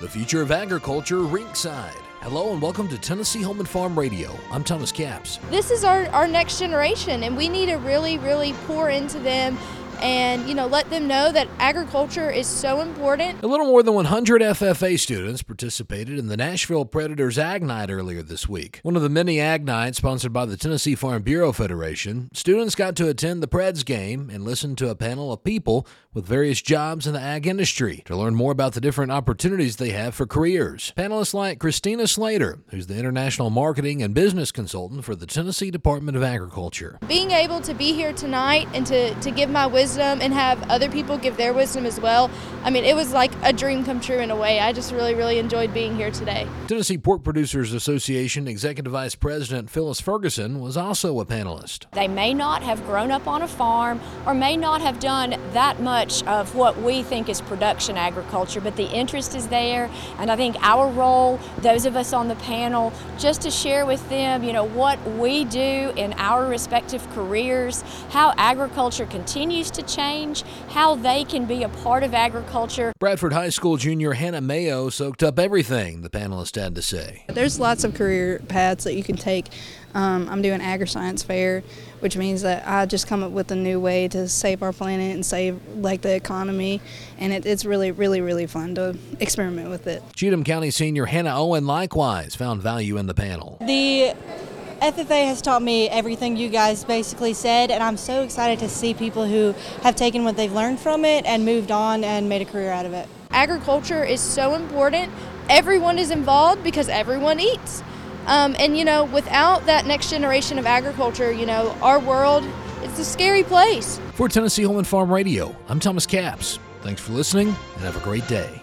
The future of agriculture rinkside. Hello and welcome to Tennessee Home and Farm Radio. I'm Thomas Capps. This is our, our next generation, and we need to really, really pour into them and you know let them know that agriculture is so important. A little more than 100 FFA students participated in the Nashville Predators Ag Night earlier this week. One of the many Ag Nights sponsored by the Tennessee Farm Bureau Federation. Students got to attend the Preds game and listen to a panel of people with various jobs in the ag industry to learn more about the different opportunities they have for careers. Panelists like Christina Slater, who's the international marketing and business consultant for the Tennessee Department of Agriculture. Being able to be here tonight and to, to give my wisdom wisdom and have other people give their wisdom as well. I mean, it was like a dream come true in a way. I just really, really enjoyed being here today. Tennessee Pork Producers Association Executive Vice President Phyllis Ferguson was also a panelist. They may not have grown up on a farm or may not have done that much of what we think is production agriculture, but the interest is there. And I think our role, those of us on the panel, just to share with them, you know, what we do in our respective careers, how agriculture continues to to change, how they can be a part of agriculture. Bradford High School junior Hannah Mayo soaked up everything the panelists had to say. There's lots of career paths that you can take. Um, I'm doing agri-science fair, which means that I just come up with a new way to save our planet and save like the economy, and it, it's really, really, really fun to experiment with it. Cheatham County senior Hannah Owen likewise found value in the panel. The FFA has taught me everything you guys basically said, and I'm so excited to see people who have taken what they've learned from it and moved on and made a career out of it. Agriculture is so important. Everyone is involved because everyone eats. Um, and you know, without that next generation of agriculture, you know, our world it's a scary place. For Tennessee Home and Farm Radio, I'm Thomas Capps. Thanks for listening and have a great day.